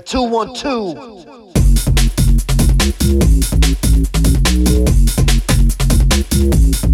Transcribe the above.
212. From